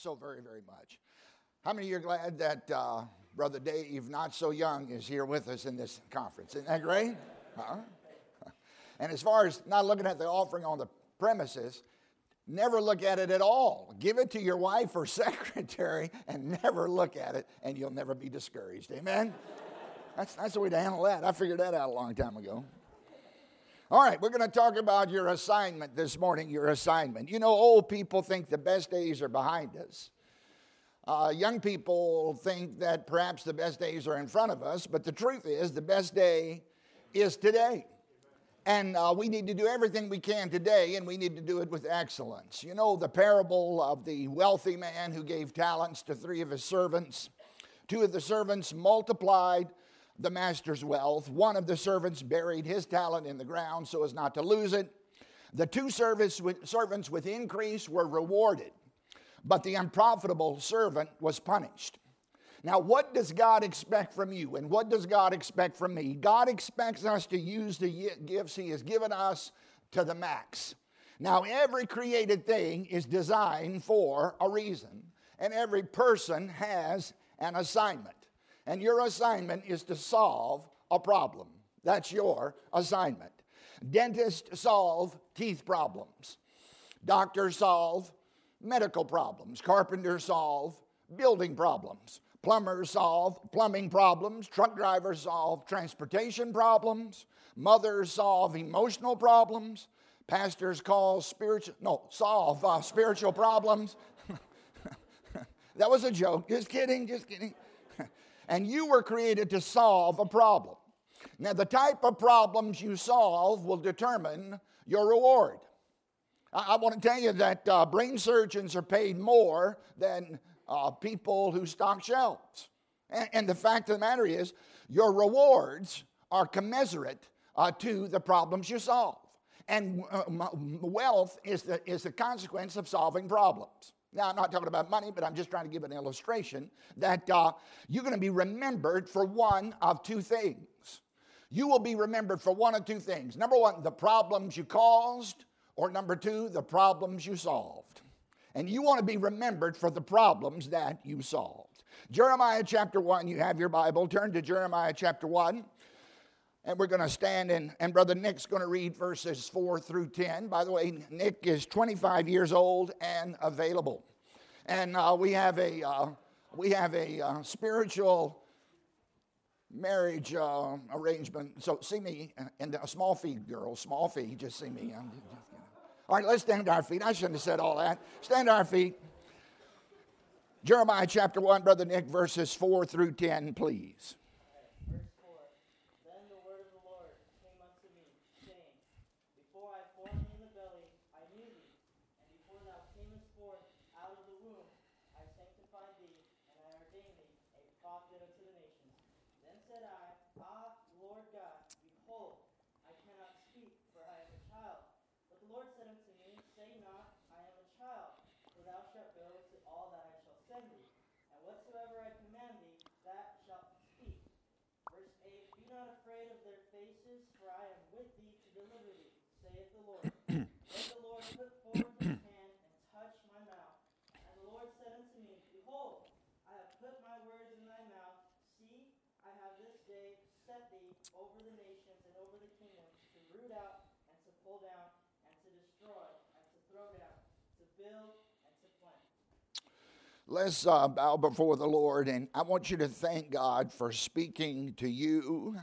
so very, very much. How many of you are glad that uh, Brother Dave, not so young, is here with us in this conference? Isn't that great? Huh? And as far as not looking at the offering on the premises, never look at it at all. Give it to your wife or secretary and never look at it, and you'll never be discouraged. Amen? That's, that's the way to handle that. I figured that out a long time ago. All right, we're going to talk about your assignment this morning. Your assignment. You know, old people think the best days are behind us. Uh, young people think that perhaps the best days are in front of us, but the truth is, the best day is today. And uh, we need to do everything we can today, and we need to do it with excellence. You know, the parable of the wealthy man who gave talents to three of his servants. Two of the servants multiplied the master's wealth. One of the servants buried his talent in the ground so as not to lose it. The two servants with increase were rewarded, but the unprofitable servant was punished. Now, what does God expect from you and what does God expect from me? God expects us to use the gifts He has given us to the max. Now, every created thing is designed for a reason, and every person has an assignment and your assignment is to solve a problem. That's your assignment. Dentists solve teeth problems, doctors solve medical problems, carpenters solve building problems, plumbers solve plumbing problems, truck drivers solve transportation problems, mothers solve emotional problems, pastors call spiritual no solve uh, spiritual problems. that was a joke. Just kidding. Just kidding and you were created to solve a problem. Now, the type of problems you solve will determine your reward. I, I want to tell you that uh, brain surgeons are paid more than uh, people who stock shelves. And, and, the fact of the matter is, your rewards are commensurate uh, to the problems you solve. And uh, wealth is the, is the consequence of solving problems. Now, I'm not talking about money, but I'm just trying to give an illustration that uh, you're going to be remembered for one of two things. You will be remembered for one of two things. Number one, the problems you caused, or number two, the problems you solved. And you want to be remembered for the problems that you solved. Jeremiah chapter 1, you have your Bible. Turn to Jeremiah chapter 1. And we're going to stand in, and Brother Nick's going to read verses 4 through 10. By the way, Nick is 25 years old and available. And uh, we have a, uh, we have a uh, spiritual marriage uh, arrangement. So see me, and a small fee, girl, small fee, just see me. All right, let's stand to our feet. I shouldn't have said all that. Stand to our feet. Jeremiah chapter 1, Brother Nick, verses 4 through 10, please. over the nations and over the kingdoms to root out and to pull down and to destroy and to throw down, to build and to plant. Let's uh, bow before the Lord, and I want you to thank God for speaking to you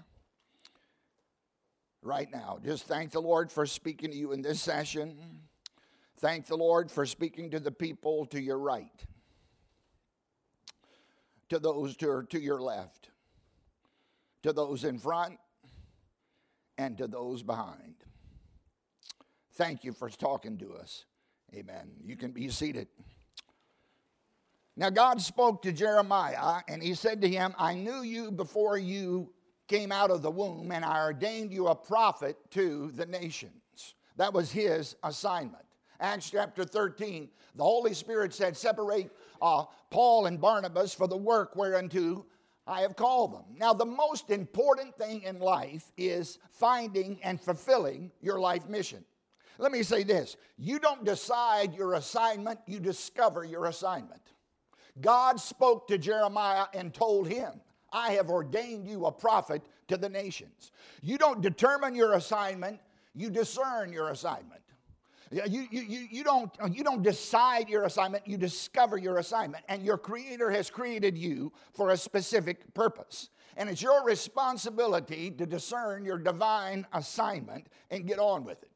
right now. Just thank the Lord for speaking to you in this session. Thank the Lord for speaking to the people to your right, to those to, to your left to those in front and to those behind. Thank you for talking to us. Amen. You can be seated. Now, God spoke to Jeremiah, and he said to him, I knew you before you came out of the womb, and I ordained you a prophet to the nations. That was his assignment. Acts chapter 13, the Holy Spirit said, Separate uh, Paul and Barnabas for the work whereunto I have called them. Now, the most important thing in life is finding and fulfilling your life mission. Let me say this you don't decide your assignment, you discover your assignment. God spoke to Jeremiah and told him, I have ordained you a prophet to the nations. You don't determine your assignment, you discern your assignment. You, you, you, don't, you don't decide your assignment, you discover your assignment. And your Creator has created you for a specific purpose. And it's your responsibility to discern your divine assignment and get on with it.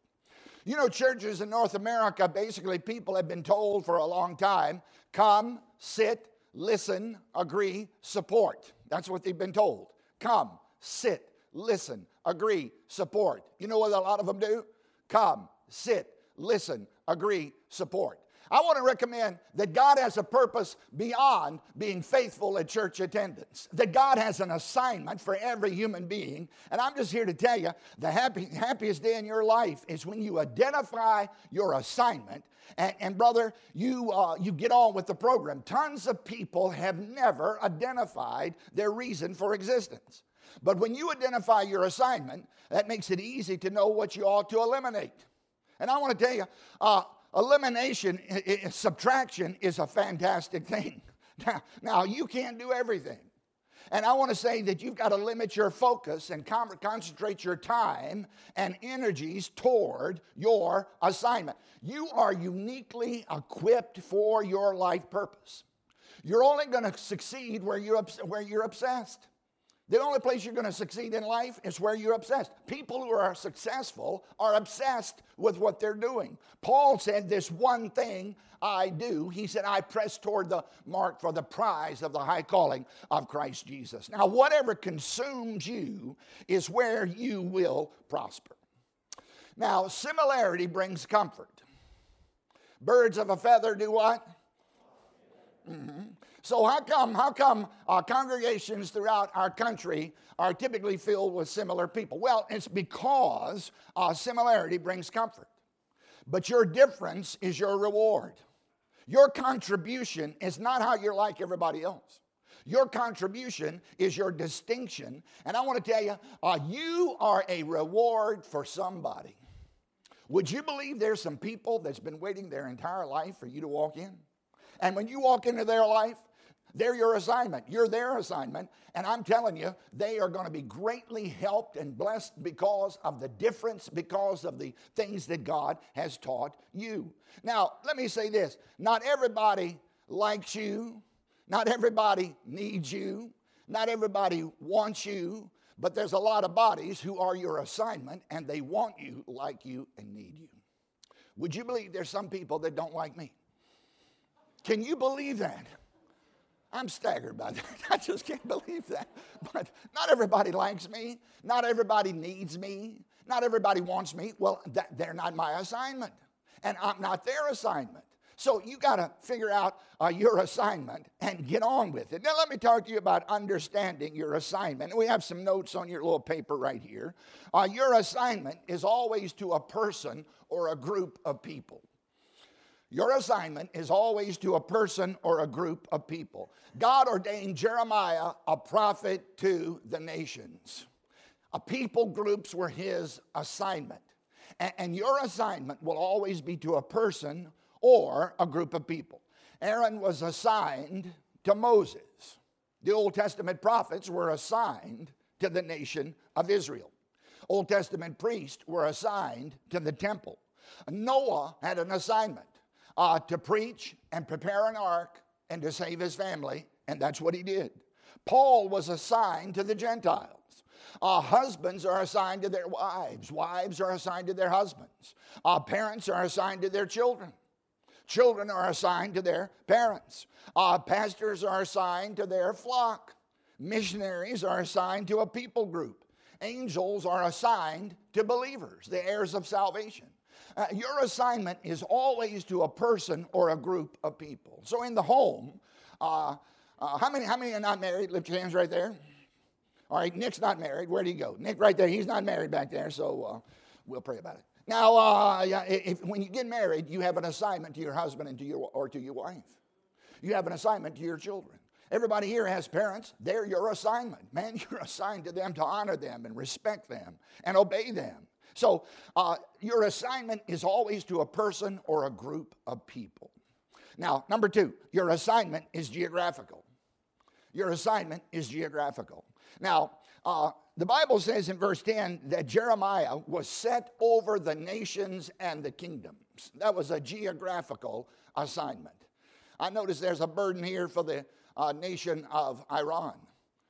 You know, churches in North America, basically, people have been told for a long time come, sit, listen, agree, support. That's what they've been told. Come, sit, listen, agree, support. You know what a lot of them do? Come, sit, listen, agree, support. I want to recommend that God has a purpose beyond being faithful at church attendance. That God has an assignment for every human being. And I'm just here to tell you the happy, happiest day in your life is when you identify your assignment. And, and brother, you, uh, you get on with the program. Tons of people have never identified their reason for existence. But when you identify your assignment, that makes it easy to know what you ought to eliminate. And I want to tell you, uh, elimination, subtraction is a fantastic thing. Now, now, you can't do everything. And I want to say that you've got to limit your focus and concentrate your time and energies toward your assignment. You are uniquely equipped for your life purpose. You're only going to succeed where you're, where you're obsessed. The only place you're going to succeed in life is where you're obsessed. People who are successful are obsessed with what they're doing. Paul said, This one thing I do. He said, I press toward the mark for the prize of the high calling of Christ Jesus. Now, whatever consumes you is where you will prosper. Now, similarity brings comfort. Birds of a feather do what? Mm-hmm. So how come how come uh, congregations throughout our country are typically filled with similar people? Well, it's because uh, similarity brings comfort, but your difference is your reward. Your contribution is not how you're like everybody else. Your contribution is your distinction, and I want to tell you, uh, you are a reward for somebody. Would you believe there's some people that's been waiting their entire life for you to walk in? And when you walk into their life, they're your assignment. You're their assignment. And I'm telling you, they are going to be greatly helped and blessed because of the difference, because of the things that God has taught you. Now, let me say this not everybody likes you, not everybody needs you, not everybody wants you, but there's a lot of bodies who are your assignment and they want you, like you, and need you. Would you believe there's some people that don't like me? Can you believe that? I'm staggered by that. I just can't believe that. But not everybody likes me. Not everybody needs me. Not everybody wants me. Well, that, they're not my assignment. And I'm not their assignment. So you got to figure out uh, your assignment and get on with it. Now, let me talk to you about understanding your assignment. We have some notes on your little paper right here. Uh, your assignment is always to a person or a group of people. Your assignment is always to a person or a group of people. God ordained Jeremiah a prophet to the nations. A people groups were his assignment. And, your assignment will always be to a person or a group of people. Aaron was assigned to Moses. The Old Testament prophets were assigned to the nation of Israel. Old Testament priests were assigned to the temple. Noah had an assignment uh, to preach and prepare an ark and to save his family, and that's what he did. Paul was assigned to the Gentiles. Uh, husbands are assigned to their wives. Wives are assigned to their husbands. Uh, parents are assigned to their children. Children are assigned to their parents. Uh, pastors are assigned to their flock. Missionaries are assigned to a people group. Angels are assigned to believers, the heirs of salvation. Uh, your assignment is always to a person or a group of people. So in the home, uh, uh, how many how many are not married? Lift your hands right there. All right, Nick's not married. Where'd he go? Nick, right there. He's not married back there. So uh, we'll pray about it. Now, uh, yeah, if, when you get married, you have an assignment to your husband and to your or to your wife. You have an assignment to your children. Everybody here has parents. They're your assignment. Man, you're assigned to them to honor them and respect them and obey them. So uh, your assignment is always to a person or a group of people. Now, number two, your assignment is geographical. Your assignment is geographical. Now, uh, the Bible says in verse 10 that Jeremiah was set over the nations and the kingdoms. That was a geographical assignment. I notice there's a burden here for the uh, nation of Iran.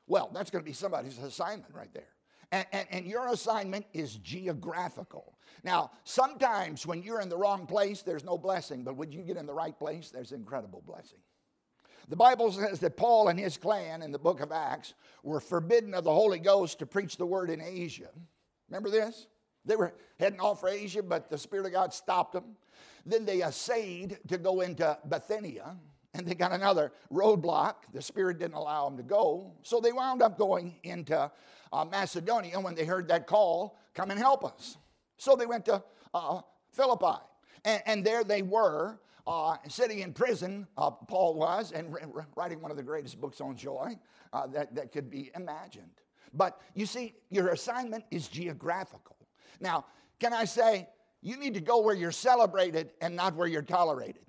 Well, that's going to be somebody's assignment right there. And, and, and, your assignment is geographical. Now, sometimes when you're in the wrong place, there's no blessing, but when you get in the right place, there's incredible blessing. The Bible says that Paul and his clan in the book of Acts were forbidden of the Holy Ghost to preach the word in Asia. Remember this? They were heading off for Asia, but the Spirit of God stopped them. Then they essayed to go into Bithynia, and they got another roadblock. The Spirit didn't allow them to go. So they wound up going into uh, Macedonia when they heard that call come and help us. So they went to uh, Philippi. And, and, there they were, uh, sitting in prison, uh, Paul was, and writing one of the greatest books on joy uh, that, that could be imagined. But you see, your assignment is geographical. Now, can I say, you need to go where you're celebrated and not where you're tolerated.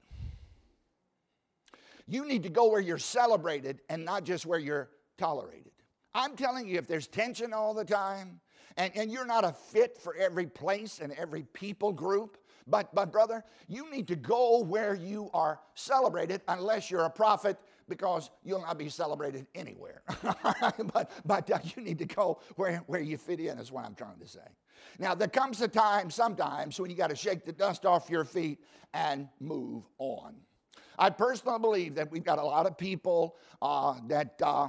You need to go where you're celebrated and not just where you're tolerated. I'm telling you, if there's tension all the time, and, and you're not a fit for every place and every people group, but, but brother, you need to go where you are celebrated unless you're a prophet because you'll not be celebrated anywhere. but but uh, you need to go where, where you fit in, is what I'm trying to say. Now, there comes a time sometimes when you got to shake the dust off your feet and move on. I personally believe that we've got a lot of people uh, that uh,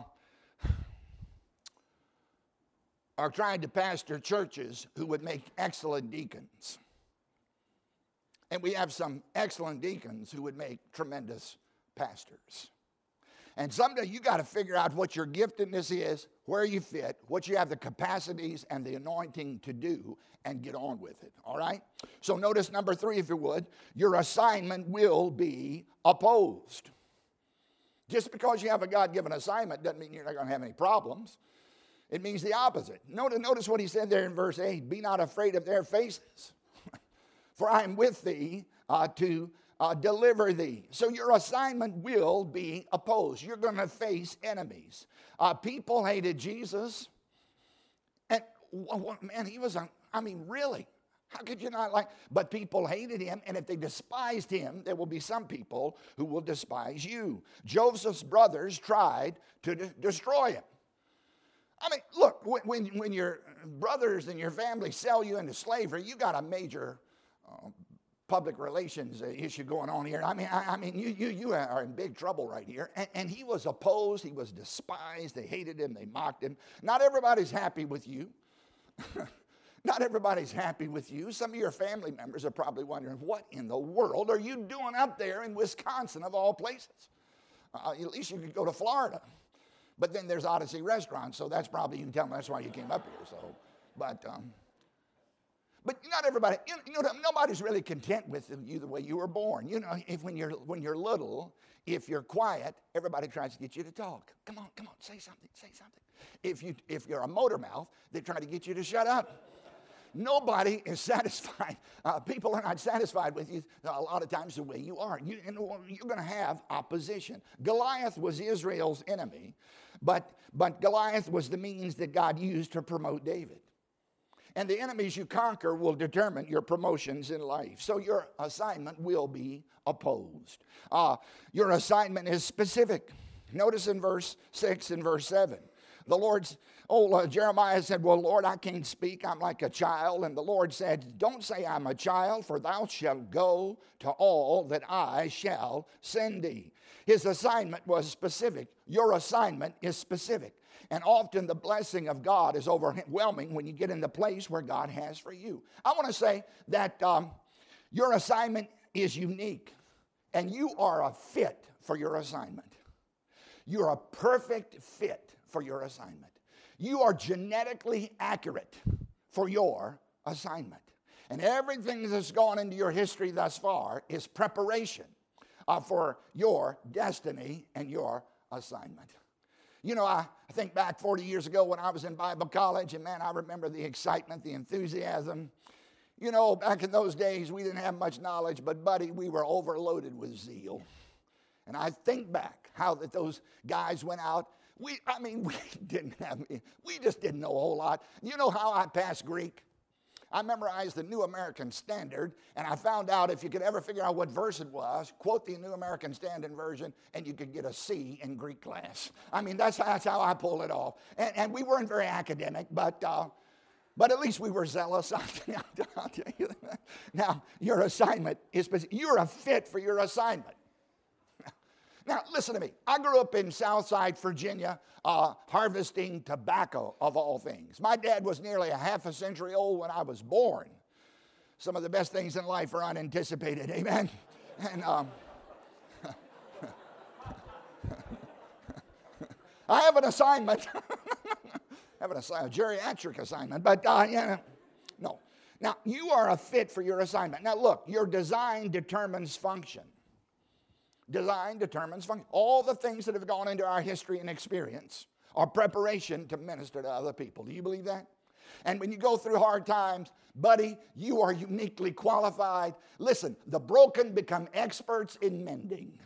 are trying to pastor churches who would make excellent deacons. And we have some excellent deacons who would make tremendous pastors. And someday you got to figure out what your giftedness is, where you fit, what you have the capacities and the anointing to do, and get on with it. All right? So notice number three, if you would, your assignment will be opposed. Just because you have a God given assignment doesn't mean you're not going to have any problems. It means the opposite. Notice, what he said there in verse 8 Be not afraid of their faces, for I am with thee uh, to uh, deliver thee. So your assignment will be opposed. You're going to face enemies. Uh, people hated Jesus. And man, he was, a, I mean, really. How could you not like? But people hated him, and if they despised him, there will be some people who will despise you. Joseph's brothers tried to de- destroy him. I mean, look, when, when your brothers and your family sell you into slavery, you got a major public relations issue going on here. I mean, I, I, mean, you, you, you are in big trouble right here. And, and he was opposed, he was despised, they hated him, they mocked him. Not everybody's happy with you. Not everybody's happy with you. Some of your family members are probably wondering, what in the world are you doing up there in Wisconsin, of all places? Uh, at least you could go to Florida. But then there's Odyssey Restaurant, so that's probably, you can tell them that's why you came up here. So, but, um, but not everybody, you know, nobody's really content with you the way you were born. You know, if when you're, when you're little, if you're quiet, everybody tries to get you to talk. Come on, come on, say something, say something. If, you, if you're a motor mouth, they try to get you to shut up. Nobody is satisfied. Uh, people are not satisfied with you a lot of times the way you are. You, you're going to have opposition. Goliath was Israel's enemy, but, but Goliath was the means that God used to promote David. And the enemies you conquer will determine your promotions in life. So your assignment will be opposed. Uh, your assignment is specific. Notice in verse 6 and verse 7. The Lord's, oh, uh, Jeremiah said, Well, Lord, I can't speak. I'm like a child. And the Lord said, Don't say I'm a child, for thou shalt go to all that I shall send thee. His assignment was specific. Your assignment is specific. And often the blessing of God is overwhelming when you get in the place where God has for you. I want to say that um, your assignment is unique, and you are a fit for your assignment. You're a perfect fit for your assignment. You are genetically accurate for your assignment. And everything that's gone into your history thus far is preparation uh, for your destiny and your assignment. You know, I, I think back 40 years ago when I was in Bible college, and man, I remember the excitement, the enthusiasm. You know, back in those days, we didn't have much knowledge, but buddy, we were overloaded with zeal. And I think back how that those guys went out. We, I mean, we didn't have, we just didn't know a whole lot. You know how I passed Greek? I memorized the New American Standard, and I found out if you could ever figure out what verse it was, quote the New American Standard version, and you could get a C in Greek class. I mean, that's, that's how I pulled it off. And, and we weren't very academic, but, uh, but at least we were zealous. Now, your assignment is, you're a fit for your assignment. Now, listen to me. I grew up in Southside, Virginia, uh, harvesting tobacco of all things. My dad was nearly a half a century old when I was born. Some of the best things in life are unanticipated, amen? And um, I have an assignment. I have an assignment, a geriatric assignment, but uh, yeah, no. Now, you are a fit for your assignment. Now, look, your design determines function. Design determines function. All the things that have gone into our history and experience are preparation to minister to other people. Do you believe that? And when you go through hard times, buddy, you are uniquely qualified. Listen, the broken become experts in mending.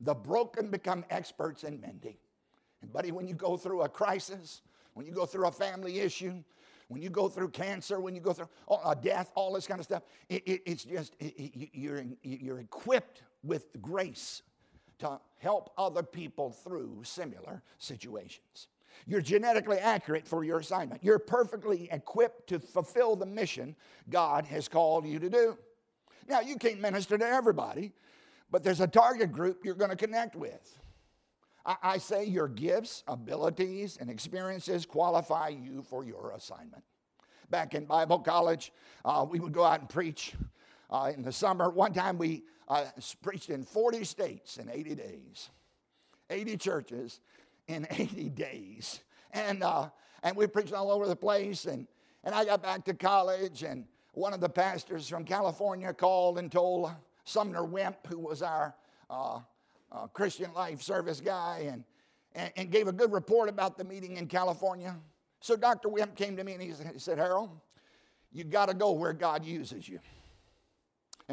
The broken become experts in mending. And, buddy, when you go through a crisis, when you go through a family issue, when you go through cancer, when you go through oh, a death, all this kind of stuff, it, it, it's just, it, you're, you're equipped with grace to help other people through similar situations. You're genetically accurate for your assignment. You're perfectly equipped to fulfill the mission God has called you to do. Now, you can't minister to everybody, but there's a target group you're going to connect with. I, I say your gifts, abilities, and experiences qualify you for your assignment. Back in Bible college, uh, we would go out and preach uh, in the summer. One time we uh, preached in 40 states in 80 days, 80 churches in 80 days. And, uh, and we preached all over the place. And, and I got back to college, and one of the pastors from California called and told Sumner Wemp, who was our uh, uh, Christian Life Service guy, and, and, and, gave a good report about the meeting in California. So Dr. Wemp came to me and he said, Harold, you got to go where God uses you.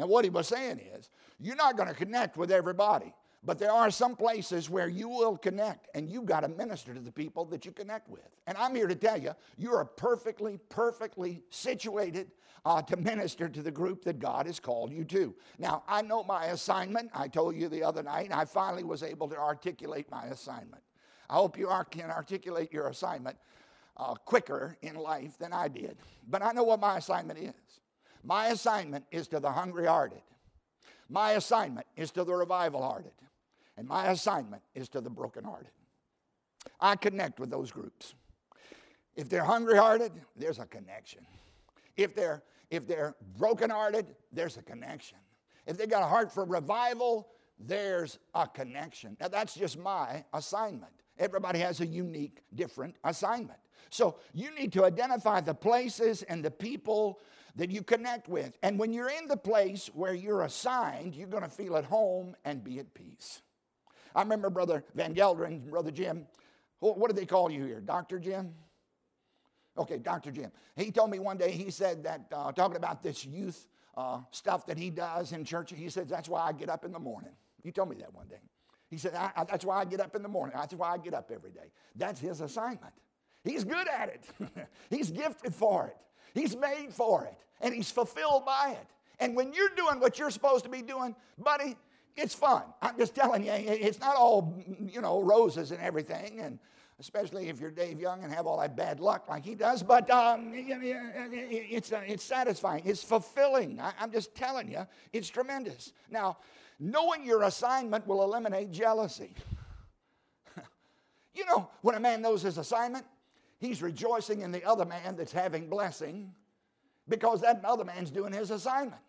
And what he was saying is, you're not going to connect with everybody, but there are some places where you will connect, and you've got to minister to the people that you connect with. And I'm here to tell you, you are perfectly, perfectly situated uh, to minister to the group that God has called you to. Now, I know my assignment. I told you the other night, I finally was able to articulate my assignment. I hope you are, can articulate your assignment uh, quicker in life than I did. But I know what my assignment is. My assignment is to the hungry hearted. My assignment is to the revival hearted. And my assignment is to the broken hearted. I connect with those groups. If they're hungry hearted, there's a connection. If they're if they're brokenhearted, there's a connection. If they got a heart for revival, there's a connection. Now that's just my assignment. Everybody has a unique, different assignment. So you need to identify the places and the people that you connect with. And when you're in the place where you're assigned, you're going to feel at home and be at peace. I remember Brother Van Gelderen, Brother Jim. What do they call you here? Dr. Jim? Okay, Dr. Jim. He told me one day, he said that, uh, talking about this youth uh, stuff that he does in church, he said, that's why I get up in the morning. He told me that one day. He said, I, I, that's why I get up in the morning. That's why I get up every day. That's his assignment. He's good at it, he's gifted for it, he's made for it, and he's fulfilled by it. And when you're doing what you're supposed to be doing, buddy, it's fun. I'm just telling you, it's not all, you know, roses and everything. And especially if you're Dave Young and have all that bad luck like he does. But um, it's, uh, it's satisfying, it's fulfilling. I'm just telling you, it's tremendous. Now, knowing your assignment will eliminate jealousy. you know, when a man knows his assignment, he's rejoicing in the other man that's having blessing because that other man's doing his assignment.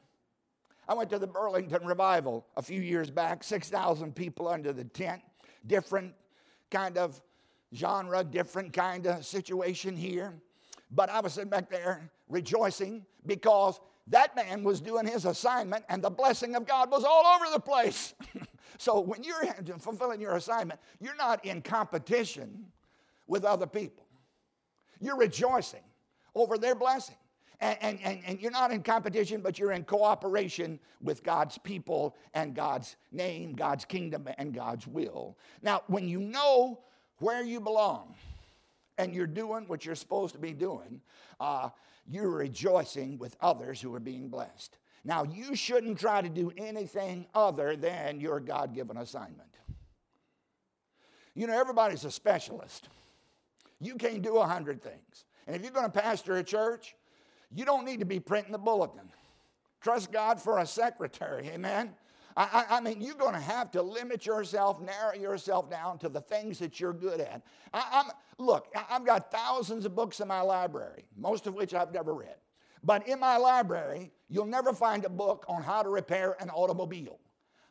I went to the Burlington revival a few years back, 6,000 people under the tent, different kind of genre, different kind of situation here. But I was sitting back there rejoicing because that man was doing his assignment and the blessing of God was all over the place. so when you're fulfilling your assignment, you're not in competition with other people. You're rejoicing over their blessing. And, and, and, and, you're not in competition, but you're in cooperation with God's people and God's name, God's kingdom, and God's will. Now, when you know where you belong and you're doing what you're supposed to be doing, uh, you're rejoicing with others who are being blessed. Now, you shouldn't try to do anything other than your God given assignment. You know, everybody's a specialist. You can't do a hundred things. And if you're going to pastor a church, you don't need to be printing the bulletin. Trust God for a secretary, amen? I, I, mean, you're going to have to limit yourself, narrow yourself down to the things that you're good at. I, look, I've got thousands of books in my library, most of which I've never read. But in my library, you'll never find a book on how to repair an automobile.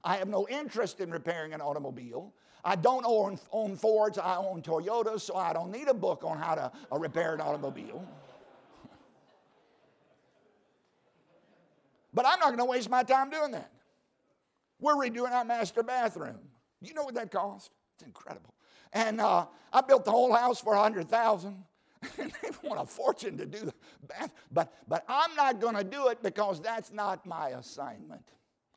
I have no interest in repairing an automobile. I don't own, own Fords, I own Toyotas, so I don't need a book on how to uh, repair an automobile. but I'm not going to waste my time doing that. We're redoing our master bathroom. You know what that cost? It's incredible. And uh, I built the whole house for a hundred thousand. they want a fortune to do the bath, but but I'm not going to do it because that's not my assignment.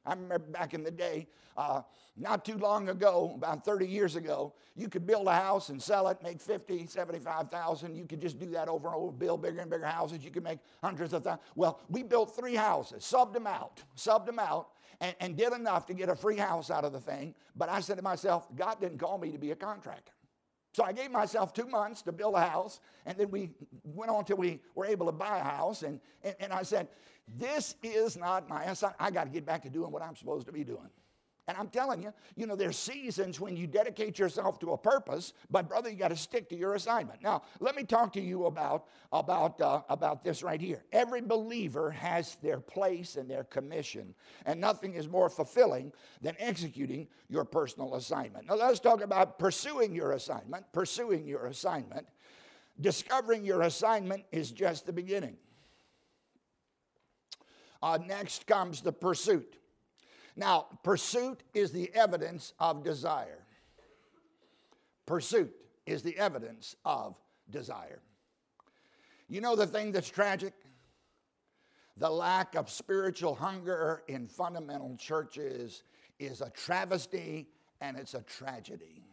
I remember back in the day, uh, not too long ago, about 30 years ago, you could build a house and sell it, make 50, 75,000. You could just do that over and over, build bigger and bigger houses. You could make hundreds of thousands. Well, we built three houses, subbed them out, subbed them out, and, and did enough to get a free house out of the thing. But I said to myself, God didn't call me to be a contractor. So I gave myself two months to build a house, and then we went on till we were able to buy a house. And, and, and I said, This is not my assignment. I got to get back to doing what I'm supposed to be doing. And I'm telling you, you know, there's seasons when you dedicate yourself to a purpose, but brother, you got to stick to your assignment. Now, let me talk to you about about uh, about this right here. Every believer has their place and their commission, and nothing is more fulfilling than executing your personal assignment. Now, let's talk about pursuing your assignment. Pursuing your assignment. Discovering your assignment is just the beginning. Uh, next comes the pursuit. Now, pursuit is the evidence of desire. Pursuit is the evidence of desire. You know the thing that's tragic? The lack of spiritual hunger in fundamental churches is a travesty and it's a tragedy.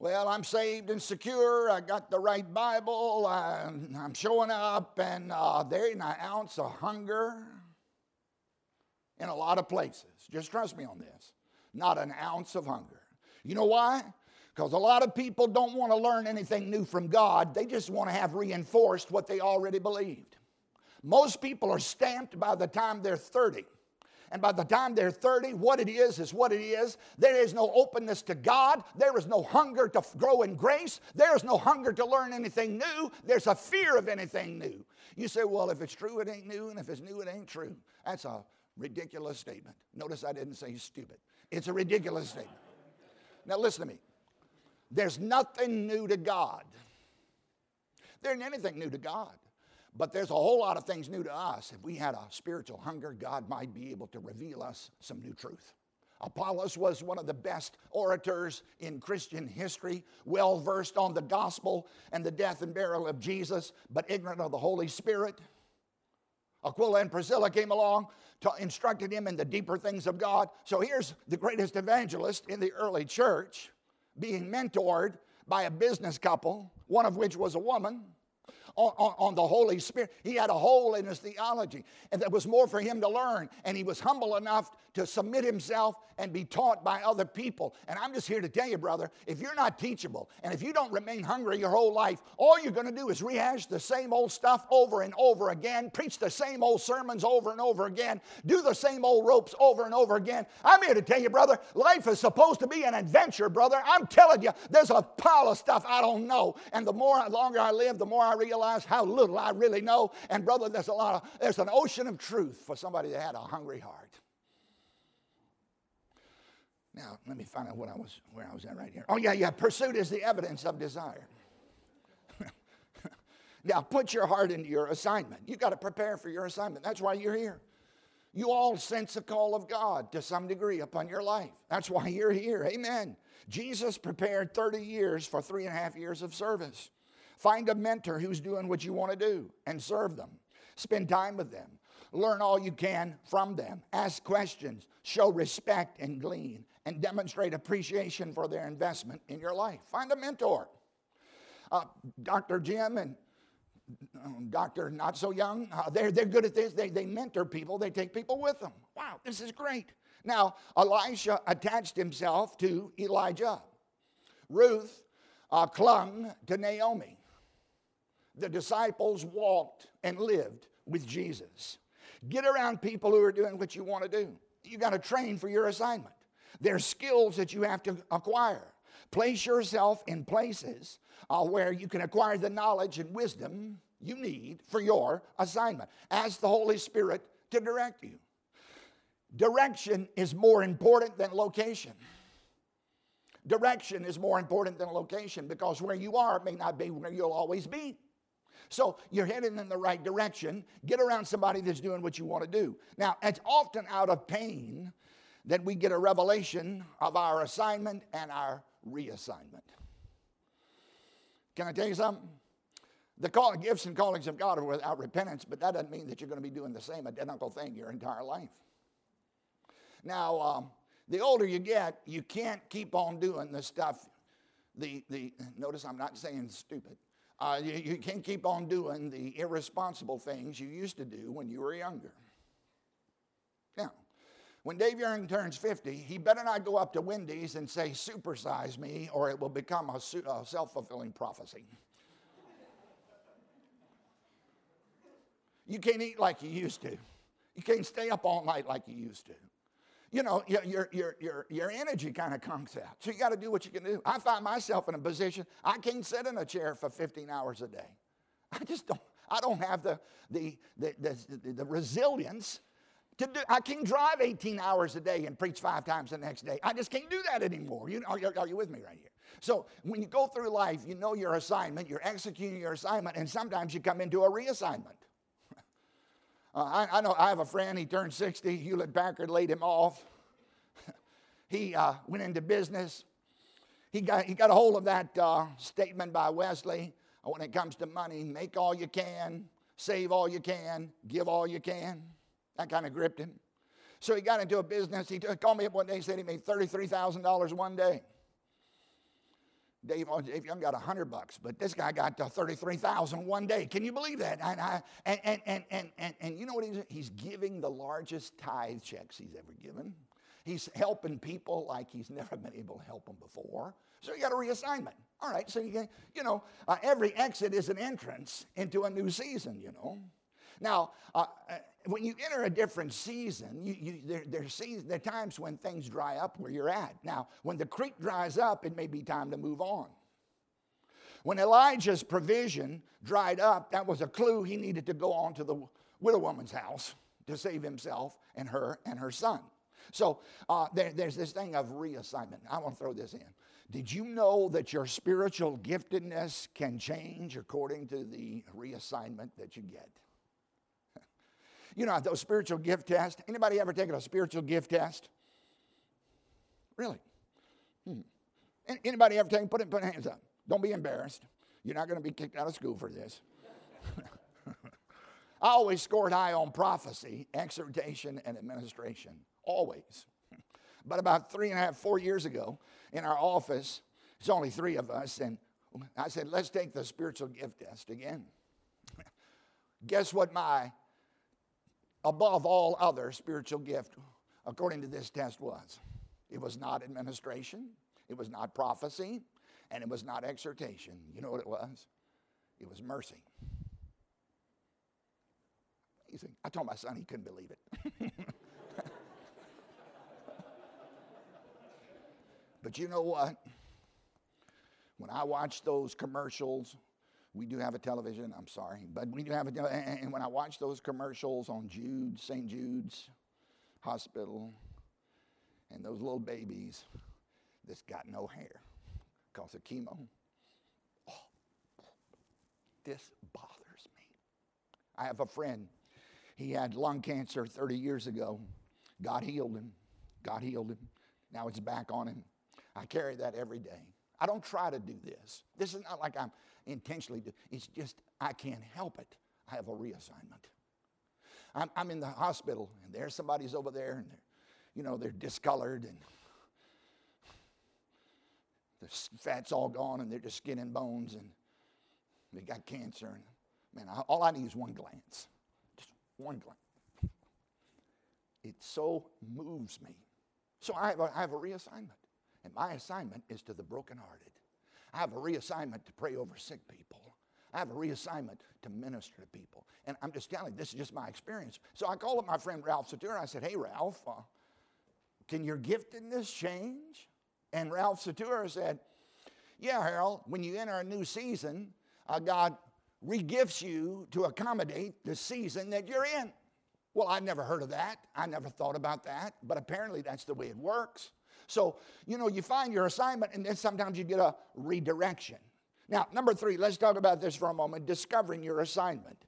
Well, I'm saved and secure. I got the right Bible. I'm, I'm showing up, and uh, there ain't an ounce of hunger in a lot of places. Just trust me on this. Not an ounce of hunger. You know why? Because a lot of people don't want to learn anything new from God, they just want to have reinforced what they already believed. Most people are stamped by the time they're 30. And by the time they're 30, what it is is what it is. There is no openness to God. There is no hunger to grow in grace. There is no hunger to learn anything new. There's a fear of anything new. You say, well, if it's true, it ain't new, and if it's new, it ain't true. That's a Ridiculous statement. Notice I didn't say stupid. It's a ridiculous statement. Now, listen to me. There's nothing new to God. There ain't anything new to God. But there's a whole lot of things new to us. If we had a spiritual hunger, God might be able to reveal us some new truth. Apollos was one of the best orators in Christian history, well versed on the gospel and the death and burial of Jesus, but ignorant of the Holy Spirit. Aquila and Priscilla came along, to, instructed him in the deeper things of God. So here's the greatest evangelist in the early church being mentored by a business couple, one of which was a woman on, on, on, the Holy Spirit. He had a hole in his theology, and there was more for him to learn. And he was humble enough to submit himself and be taught by other people. And I'm just here to tell you, brother, if you're not teachable and if you don't remain hungry your whole life, all you're going to do is rehash the same old stuff over and over again, preach the same old sermons over and over again, do the same old ropes over and over again. I'm here to tell you, brother, life is supposed to be an adventure, brother. I'm telling you, there's a pile of stuff I don't know. And the more longer I live, the more I realize how little I really know. And brother, there's a lot of there's an ocean of truth for somebody that had a hungry heart. Now, let me find out what I was where I was at right here. Oh yeah, yeah. Pursuit is the evidence of desire. now, put your heart into your assignment. You got to prepare for your assignment. That's why you're here. You all sense a call of God to some degree upon your life. That's why you're here. Amen. Jesus prepared 30 years for three and a half years of service. Find a mentor who's doing what you want to do and serve them. Spend time with them. Learn all you can from them. Ask questions. Show respect and glean. And demonstrate appreciation for their investment in your life. Find a mentor. Uh, Dr. Jim and um, Dr. Not So Young, uh, they're, they're good at this. They, they mentor people, they take people with them. Wow, this is great. Now, Elisha attached himself to Elijah. Ruth uh, clung to Naomi. The disciples walked and lived with Jesus. Get around people who are doing what you want to do. You got to train for your assignment. There's skills that you have to acquire. Place yourself in places uh, where you can acquire the knowledge and wisdom you need for your assignment. Ask the Holy Spirit to direct you. Direction is more important than location. Direction is more important than location because where you are may not be where you'll always be. So you're heading in the right direction. Get around somebody that's doing what you want to do. Now, it's often out of pain that we get a revelation of our assignment and our reassignment. Can I tell you something? The call, gifts and callings of God are without repentance, but that doesn't mean that you're going to be doing the same identical thing your entire life. Now, um, the older you get, you can't keep on doing the stuff. The, the, notice I'm not saying stupid. Uh, you, you can't keep on doing the irresponsible things you used to do when you were younger. Now, when Dave Young turns 50, he better not go up to Wendy's and say, supersize me, or it will become a, a self fulfilling prophecy. you can't eat like you used to. You can't stay up all night like you used to you know, your, your, your, your energy kind of comes out. So you got to do what you can do. I find myself in a position, I can't sit in a chair for 15 hours a day. I just don't, I don't have the, the, the, the, the resilience to do, I can't drive 18 hours a day and preach five times the next day. I just can't do that anymore. You, are, are you with me right here? So when you go through life, you know your assignment, you're executing your assignment, and sometimes you come into a reassignment. Uh, I, I, know I have a friend, he turned 60, Hewlett Packard laid him off. he uh, went into business. He got, he got a hold of that uh, statement by Wesley uh, when it comes to money make all you can, save all you can, give all you can. That kind of gripped him. So he got into a business. He called me up one day and said he made $33,000 one day. Dave, oh, Dave Young got 100 bucks, but this guy got to 33,000 one day. Can you believe that? And, I, and, and, and, and, and, and you know what he's He's giving the largest tithe checks he's ever given. He's helping people like he's never been able to help them before. So you got a reassignment. All right, so you can, you know, uh, every exit is an entrance into a new season, you know. Now, uh when you enter a different season, you, you, there, there, there are times when things dry up where you're at. Now, when the creek dries up, it may be time to move on. When Elijah's provision dried up, that was a clue he needed to go on to the widow woman's house to save himself and her and her son. So uh, there, there's this thing of reassignment. I want to throw this in. Did you know that your spiritual giftedness can change according to the reassignment that you get? You know, those spiritual gift tests. Anybody ever taken a spiritual gift test? Really? Hmm. Anybody ever taken, put, put hands up. Don't be embarrassed. You're not going to be kicked out of school for this. I always scored high on prophecy, exhortation, and administration. Always. But about three and a half, four years ago, in our office, it's only three of us, and I said, let's take the spiritual gift test again. Guess what my above all other spiritual gift, according to this test, was. It was not administration, it was not prophecy, and it was not exhortation. You know what it was? It was mercy. Amazing. I told my son he couldn't believe it. but you know what? When I watch those commercials we do have a television, I'm sorry, but we do have a and when I watch those commercials on Jude, St. Jude's Hospital, and those little babies that's got no hair because of chemo, oh, this bothers me. I have a friend, He had lung cancer 30 years ago. God healed him. God healed him. Now it's back on him. I carry that every day. I don't try to do this. This is not like I'm intentionally do. It's just I can't help it. I have a reassignment. I'm, I'm in the hospital and there's somebody's over there and they're, you know, they're discolored and the fat's all gone and they're just skin and bones and they got cancer. And man, I, all I need is one glance, just one glance. It so moves me. So I have a, I have a reassignment. And my assignment is to the brokenhearted. I have a reassignment to pray over sick people. I have a reassignment to minister to people. And I'm just telling you, this is just my experience. So I called up my friend Ralph Satura. I said, Hey, Ralph, uh, can your giftedness change? And Ralph Satura said, Yeah, Harold, when you enter a new season, uh, God regifts you to accommodate the season that you're in. Well, I'd never heard of that. I never thought about that, but apparently that's the way it works. So, you know, you find your assignment and then sometimes you get a redirection. Now, number three, let's talk about this for a moment discovering your assignment.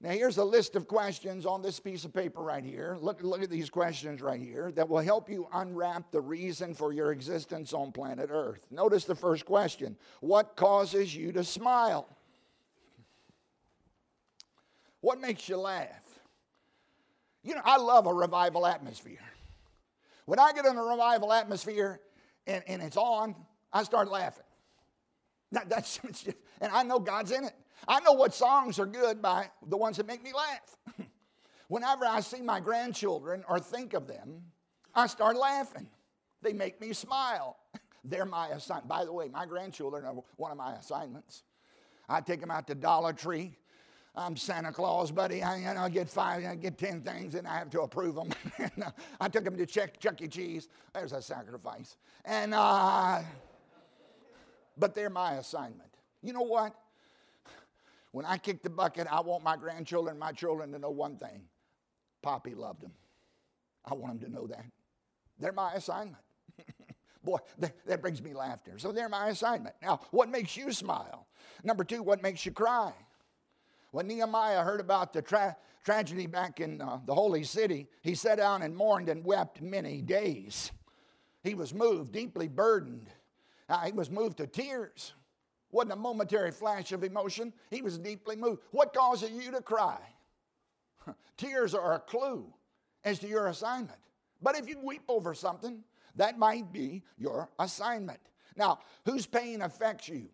Now, here's a list of questions on this piece of paper right here. Look, look at these questions right here that will help you unwrap the reason for your existence on planet Earth. Notice the first question What causes you to smile? What makes you laugh? You know, I love a revival atmosphere. When I get in a revival atmosphere and, and it's on, I start laughing. That, that's just, and I know God's in it. I know what songs are good by the ones that make me laugh. Whenever I see my grandchildren or think of them, I start laughing. They make me smile. They're my assignment. By the way, my grandchildren are one of my assignments. I take them out to Dollar Tree. I'm Santa Claus, buddy. I, you know, get five, I get ten things, and I have to approve them. Uh, I took them to Chuck, Chuck E. Cheese. There's a sacrifice. And uh, but they're my assignment. You know what? When I kick the bucket, I want my grandchildren, my children to know one thing Poppy loved them. I want them to know that. They're my assignment. Boy, that, that, brings me laughter. So they're my assignment. Now, what makes you smile? Number two, what makes you cry? When Nehemiah heard about the tra- tragedy back in uh, the holy city, he sat down and mourned and wept many days. He was moved, deeply burdened. Uh, he was moved to tears. Wasn't a momentary flash of emotion. He was deeply moved. What causes you to cry? Tears are a clue as to your assignment. But if you weep over something, that might be your assignment. Now, whose pain affects you?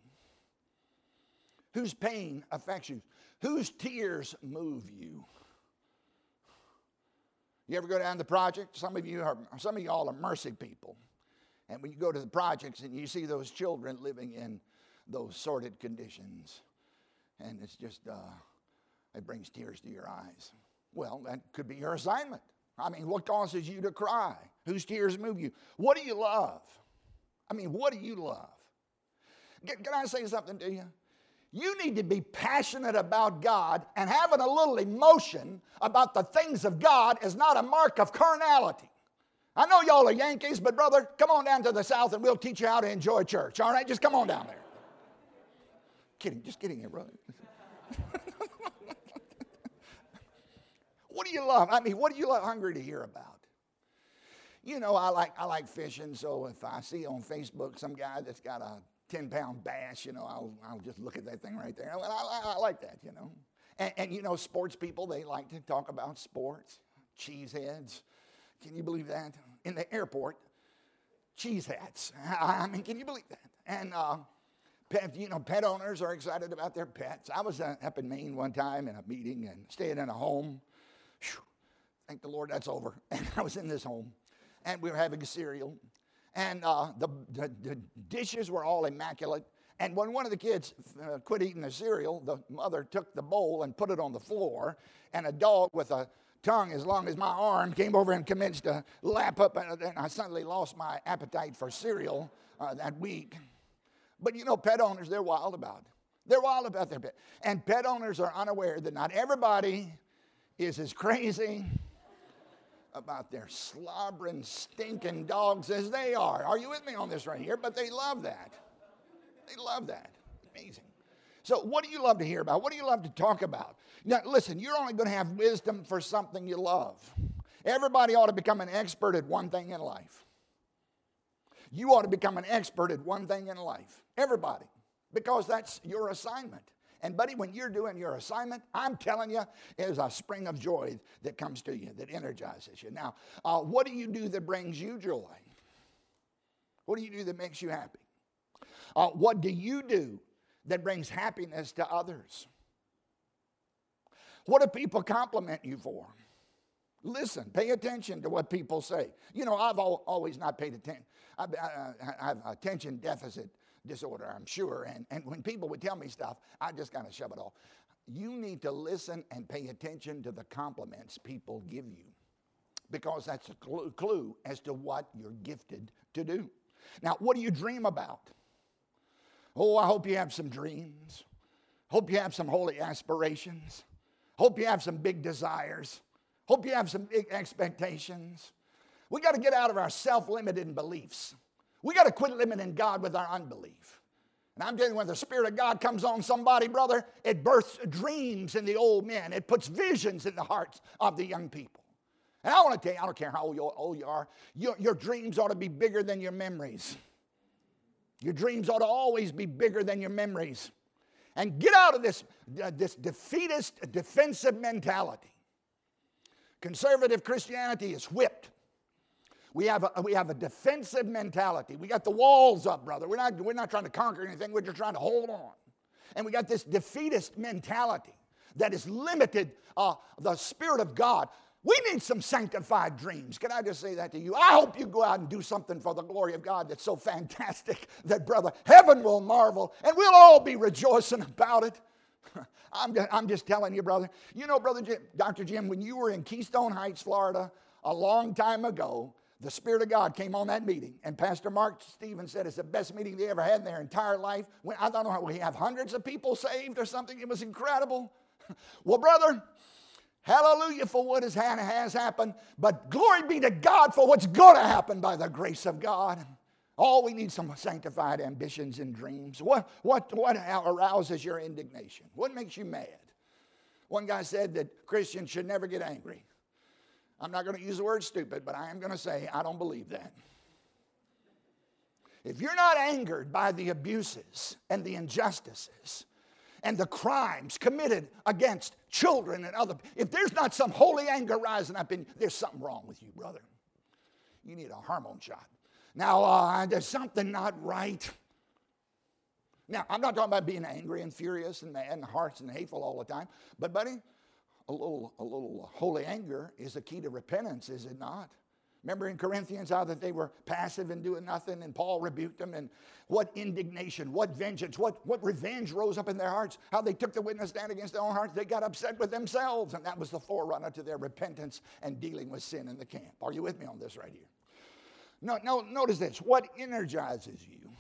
Whose pain affects you? Whose tears move you? You ever go down the project? Some of you are, some of y'all are mercy people. And when you go to the projects and you see those children living in those sordid conditions, and it's just, uh, it brings tears to your eyes. Well, that could be your assignment. I mean, what causes you to cry? Whose tears move you? What do you love? I mean, what do you love? Can I say something to you? You need to be passionate about God, and having a little emotion about the things of God is not a mark of carnality. I know y'all are Yankees, but brother, come on down to the South and we'll teach you how to enjoy church. All right, just come on down there. kidding, just kidding here, brother. what do you love? I mean, what do you love hungry to hear about? You know, I like I like fishing, so if I see on Facebook some guy that's got a 10 pound bass, you know, I'll, I'll just look at that thing right there. I, I, I like that, you know. And, and, you know, sports people, they like to talk about sports, cheeseheads. Can you believe that? In the airport, cheese hats. I mean, can you believe that? And, uh, pet, you know, pet owners are excited about their pets. I was uh, up in Maine one time in a meeting and staying in a home. Whew, thank the Lord that's over. And I was in this home and we were having a cereal. And uh, the, the, the, dishes were all immaculate. And when one of the kids uh, quit eating the cereal, the mother took the bowl and put it on the floor. And a dog with a tongue as long as my arm came over and commenced to lap up, and I suddenly lost my appetite for cereal uh, that week. But you know, pet owners, they're wild about it. They're wild about their pet. And pet owners are unaware that not everybody is as crazy about their slobbering, stinking dogs as they are. Are you with me on this right here? But they love that. They love that. Amazing. So, what do you love to hear about? What do you love to talk about? Now, listen, you're only going to have wisdom for something you love. Everybody ought to become an expert at one thing in life. You ought to become an expert at one thing in life. Everybody. Because that's your assignment. And, buddy, when you're doing your assignment, I'm telling you, there's a spring of joy that comes to you, that energizes you. Now, uh, what do you do that brings you joy? What do you do that makes you happy? Uh, what do you do that brings happiness to others? What do people compliment you for? Listen, pay attention to what people say. You know, I've always not paid attention. I, have attention deficit disorder, I'm sure. And, and when people would tell me stuff, I just kind of shove it off. You need to listen and pay attention to the compliments people give you because that's a clue, clue as to what you're gifted to do. Now, what do you dream about? Oh, I hope you have some dreams. Hope you have some holy aspirations. Hope you have some big desires. Hope you have some big expectations. We got to get out of our self limited beliefs. We got to quit limiting God with our unbelief. And I'm telling you, when the Spirit of God comes on somebody, brother, it births dreams in the old men, it puts visions in the hearts of the young people. And I want to tell you, I don't care how old you are, your, your dreams ought to be bigger than your memories. Your dreams ought to always be bigger than your memories. And get out of this, uh, this defeatist, defensive mentality. Conservative Christianity is whipped. We have, a, we have a defensive mentality. We got the walls up, brother. We're not, we're not trying to conquer anything, we're just trying to hold on. And we got this defeatist mentality that has limited uh, the Spirit of God. We need some sanctified dreams. Can I just say that to you? I hope you go out and do something for the glory of God that's so fantastic that, brother, heaven will marvel and we'll all be rejoicing about it. I'm, I'm just telling you, brother. You know, brother Jim, Dr. Jim, when you were in Keystone Heights, Florida, a long time ago, the Spirit of God came on that meeting, and Pastor Mark Stevens said it's the best meeting they ever had in their entire life. When, I don't know how we have hundreds of people saved or something. It was incredible. well, brother, hallelujah for what has, has happened, but glory be to God for what's going to happen by the grace of God. Oh, we need some sanctified ambitions and dreams. What, what, what arouses your indignation? What makes you mad? One guy said that Christians should never get angry. I'm not going to use the word stupid, but I am going to say I don't believe that. If you're not angered by the abuses and the injustices and the crimes committed against children and other, if there's not some holy anger rising up in you, there's something wrong with you, brother. You need a hormone shot. Now, uh, there's something not right. Now, I'm not talking about being angry and furious and mad and hearts and hateful all the time, but, buddy, a little, a little holy anger is a key to repentance, is it not? Remember in Corinthians how that they were passive and doing nothing, and Paul rebuked them, and what indignation, what vengeance, what, what revenge rose up in their hearts, how they took the witness stand against their own hearts. They got upset with themselves, and that was the forerunner to their repentance and dealing with sin in the camp. Are you with me on this right here? No, no, notice this what energizes you?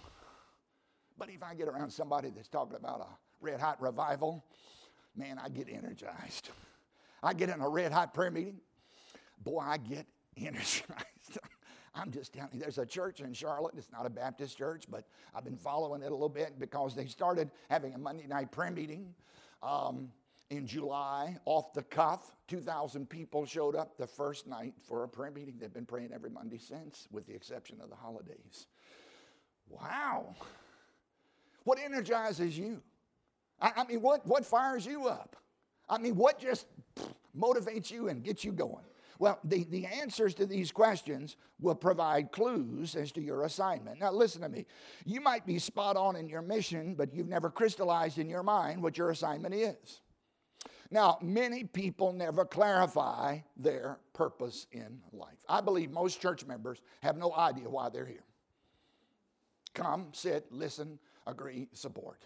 But if I get around somebody that's talking about a red hot revival, man, I get energized. I get in a red hot prayer meeting, boy, I get energized. I'm just telling you, there's a church in Charlotte. It's not a Baptist church, but I've been following it a little bit because they started having a Monday night prayer meeting um, in July, off the cuff. 2,000 people showed up the first night for a prayer meeting. They've been praying every Monday since, with the exception of the holidays. Wow. What energizes you? I, I mean, what, what fires you up? I mean, what just motivates you and gets you going? Well, the, the answers to these questions will provide clues as to your assignment. Now, listen to me. You might be spot on in your mission, but you've never crystallized in your mind what your assignment is. Now, many people never clarify their purpose in life. I believe most church members have no idea why they're here. Come, sit, listen, agree, support.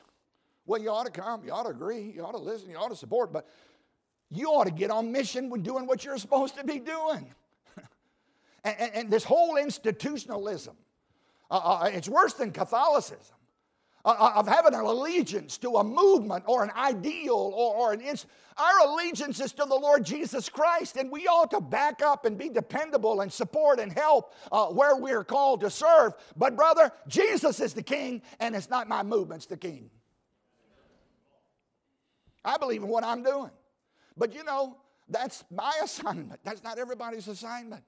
Well, you ought to come, you ought to agree, you ought to listen, you ought to support, but you ought to get on mission with doing what you're supposed to be doing. and, and, and, this whole institutionalism, uh, uh, it's worse than Catholicism. Uh, uh, of having an allegiance to a movement or an ideal or, or an ins- our allegiance is to the lord jesus christ and we ought to back up and be dependable and support and help uh, where we're called to serve. But brother jesus is the king and it's not my movement's the king I believe in what I'm doing. But you know, that's my assignment. That's not everybody's assignment.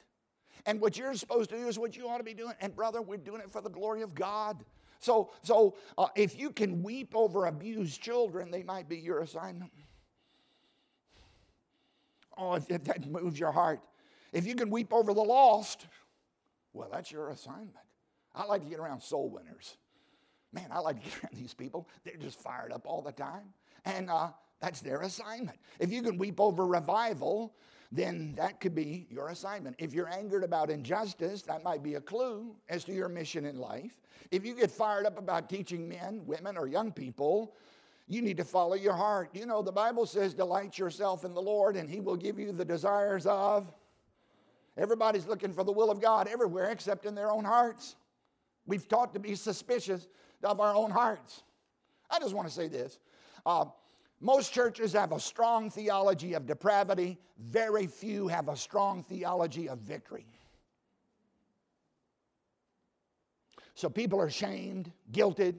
And what you're supposed to do is what you ought to be doing. And brother, we're doing it for the glory of God. So, so uh, if you can weep over abused children, they might be your assignment. Oh, if, if that moves your heart. If you can weep over the lost, well, that's your assignment. I like to get around soul winners. Man, I like to get around these people. They're just fired up all the time. And uh, that's their assignment. If you can weep over revival, then that could be your assignment. If you're angered about injustice, that might be a clue as to your mission in life. If you get fired up about teaching men, women, or young people, you need to follow your heart. You know, the Bible says, delight yourself in the Lord, and He will give you the desires of. Everybody's looking for the will of God everywhere except in their own hearts. We've taught to be suspicious of our own hearts. I just want to say this. Uh, most churches have a strong theology of depravity, very few have a strong theology of victory. So people are shamed, guilted,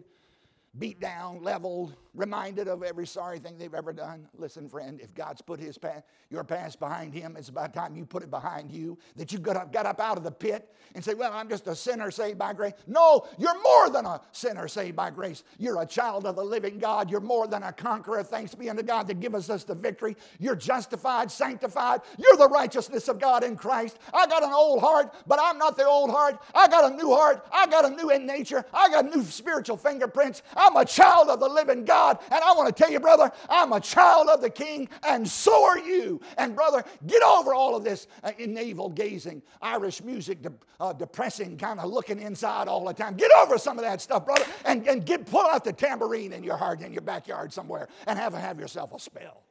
beat down, leveled, reminded of every sorry thing they've ever done. Listen, friend, if God's put his past, your past behind him, it's about time you put it behind you, that you got up, got up out of the pit and say, Well, I'm just a sinner saved by grace. No, you're more than a sinner saved by grace. You're a child of the living God. You're more than a conqueror. Thanks be unto God that gives us the victory. You're justified, sanctified. You're the righteousness of God in Christ. I got an old heart, but I'm not the old heart. I got a new heart. I got a new in nature. I got new spiritual fingerprints. I'm a child of the living God. And I want to tell you, brother, I'm a child of the king, and so are you. And brother, get over all of this uh, navel gazing, Irish music, de- uh, depressing, kind of looking inside all the time. Get over some of that stuff, brother, and, and get pull out the tambourine in your heart in your backyard somewhere and have, have yourself a spell.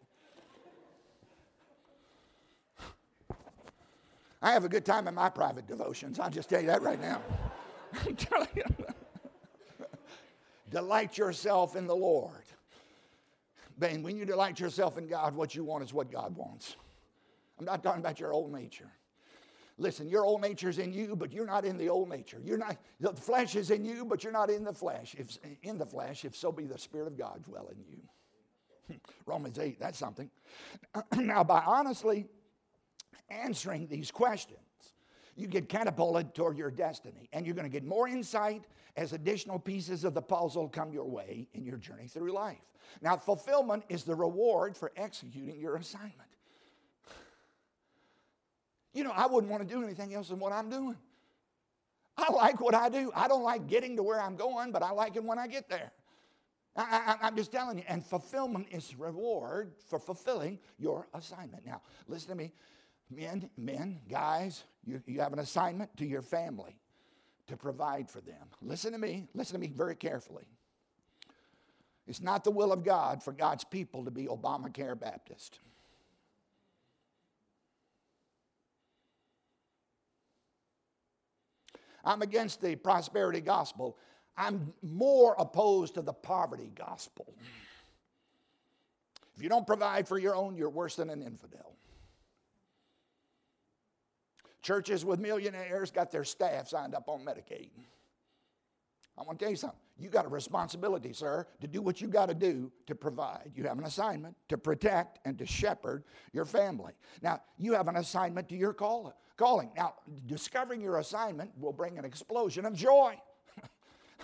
I have a good time in my private devotions. I'll just tell you that right now. I'm telling you. Delight yourself in the Lord. When you delight yourself in God, what you want is what God wants. I'm not talking about your old nature. Listen, your old nature's in you, but you're not in the old nature. You're not the flesh is in you, but you're not in the flesh. If in the flesh, if so be the Spirit of God dwell in you. Romans 8, that's something. now, by honestly answering these questions, you get catapulted toward your destiny, and you're going to get more insight as additional pieces of the puzzle come your way in your journey through life. Now, fulfillment is the reward for executing your assignment. You know, I wouldn't want to do anything else than what I'm doing. I like what I do. I don't like getting to where I'm going, but I like it when I get there. I, am just telling you, and fulfillment is reward for fulfilling your assignment. Now, listen to me, men, men, guys, you, you have an assignment to your family to provide for them. Listen to me, listen to me very carefully. It's not the will of God for God's people to be Obamacare Baptist. I'm against the prosperity gospel. I'm more opposed to the poverty gospel. If you don't provide for your own, you're worse than an infidel. Churches with millionaires got their staff signed up on Medicaid. I want to tell you something. You got a responsibility, sir, to do what you got to do to provide. You have an assignment to protect and to shepherd your family. Now, you have an assignment to your call, calling. Now, discovering your assignment will bring an explosion of joy.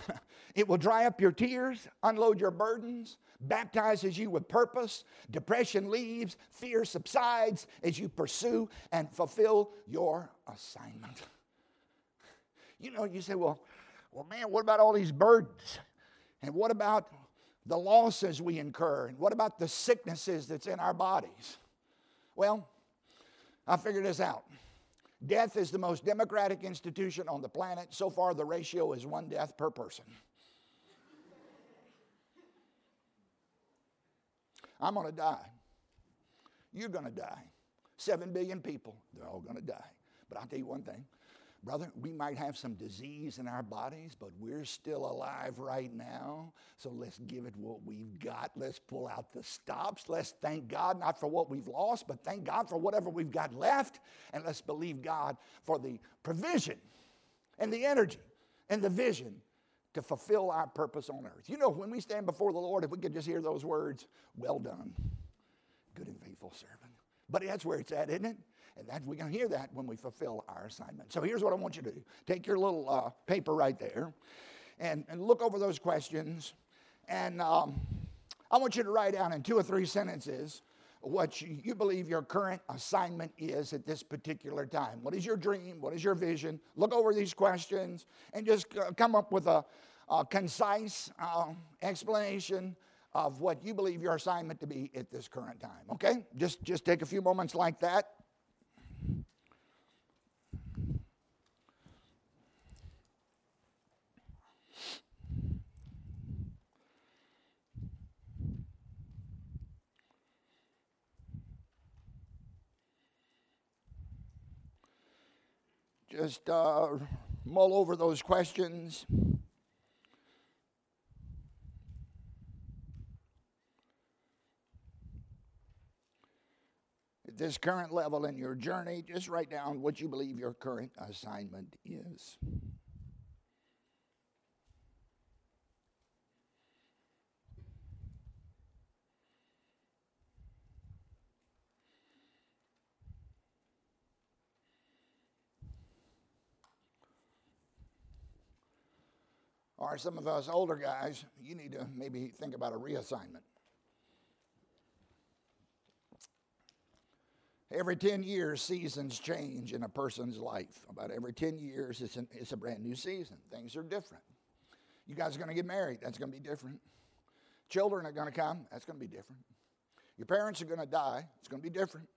it will dry up your tears, unload your burdens, baptizes you with purpose. Depression leaves, fear subsides as you pursue and fulfill your assignment. You know, you say, well, well, man, what about all these burdens? And what about the losses we incur? And what about the sicknesses that's in our bodies? Well, I figured this out. Death is the most democratic institution on the planet. So far, the ratio is one death per person. I'm going to die. You're going to die. Seven billion people, they're all going to die. But I'll tell you one thing brother, we might have some disease in our bodies, but we're still alive right now. So let's give it what we've got. Let's pull out the stops. Let's thank God not for what we've lost, but thank God for whatever we've got left. And let's believe God for the provision and the energy and the vision to fulfill our purpose on earth. You know, when we stand before the Lord, if we could just hear those words, well done, good and faithful servant. But that's where it's at, isn't it? And that we can hear that when we fulfill our assignment. So here's what I want you to do take your little uh, paper right there and, and look over those questions. And um, I want you to write down in two or three sentences what you, you, believe your current assignment is at this particular time. What is your dream? What is your vision? Look over these questions and just uh, come up with a, a concise uh, explanation of what you believe your assignment to be at this current time. Okay? Just, just take a few moments like that. Just uh, mull over those questions. At this current level in your journey, just write down what you believe your current assignment is. Or some of us older guys, you need to maybe think about a reassignment. Every 10 years, seasons change in a person's life. About every 10 years, it's, an, it's a brand new season. Things are different. You guys are going to get married, that's going to be different. Children are going to come, that's going to be different. Your parents are going to die, it's going to be different.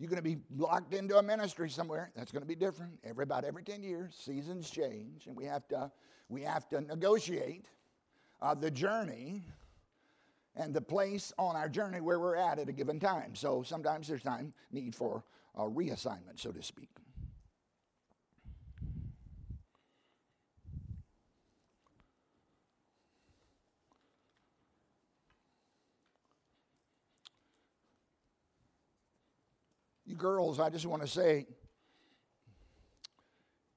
You're going to be locked into a ministry somewhere, that's going to be different. Every, about every 10 years, seasons change, and we have to we have to negotiate uh, the journey and the place on our journey where we're at at a given time. So sometimes there's time need for a reassignment, so to speak. Girls, I just want to say,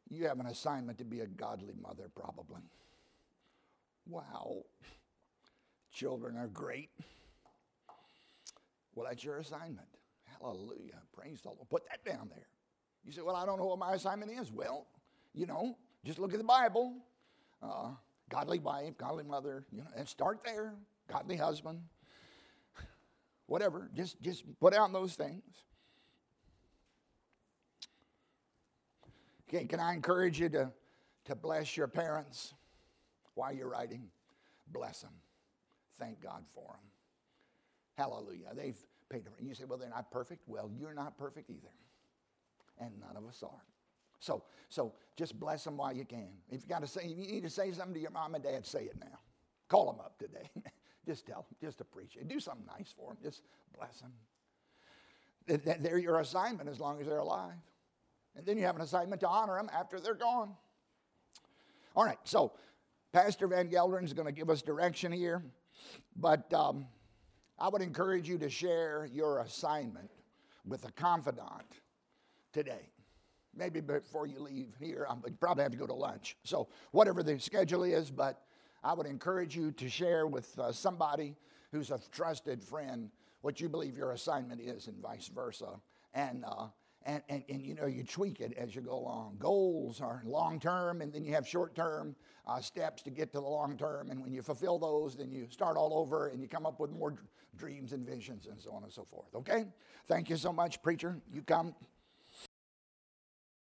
you have an assignment to be a godly mother, probably. Wow. Children are great. Well, that's your assignment. Hallelujah. Praise the Lord. Put that down there. You say, Well, I don't know what my assignment is. Well, you know, just look at the Bible. Uh, godly wife, godly mother, you know, and start there. Godly husband. Whatever. Just just put down those things. Okay, can I encourage you to, to bless your parents while you're writing? Bless them. Thank God for them. Hallelujah. They've paid. for You say, well, they're not perfect. Well, you're not perfect either. And none of us are. So, so just bless them while you can. If you got to say, if you need to say something to your mom and dad, say it now. Call them up today. just tell them, just appreciate. Do something nice for them. Just bless them. They're your assignment as long as they're alive. And then you have an assignment to honor them after they're gone. All right, so Pastor Van Gelderen is going to give us direction here, but um, I would encourage you to share your assignment with a confidant today. Maybe before you leave here, you probably have to go to lunch. So, whatever the schedule is, but I would encourage you to share with uh, somebody who's a trusted friend what you believe your assignment is, and vice versa. And uh, and, and, and you know you tweak it as you go along. Goals are long term and then you have short term uh, steps to get to the long term and when you fulfill those then you start all over and you come up with more dreams and visions and so on and so forth okay? Thank you so much preacher. You come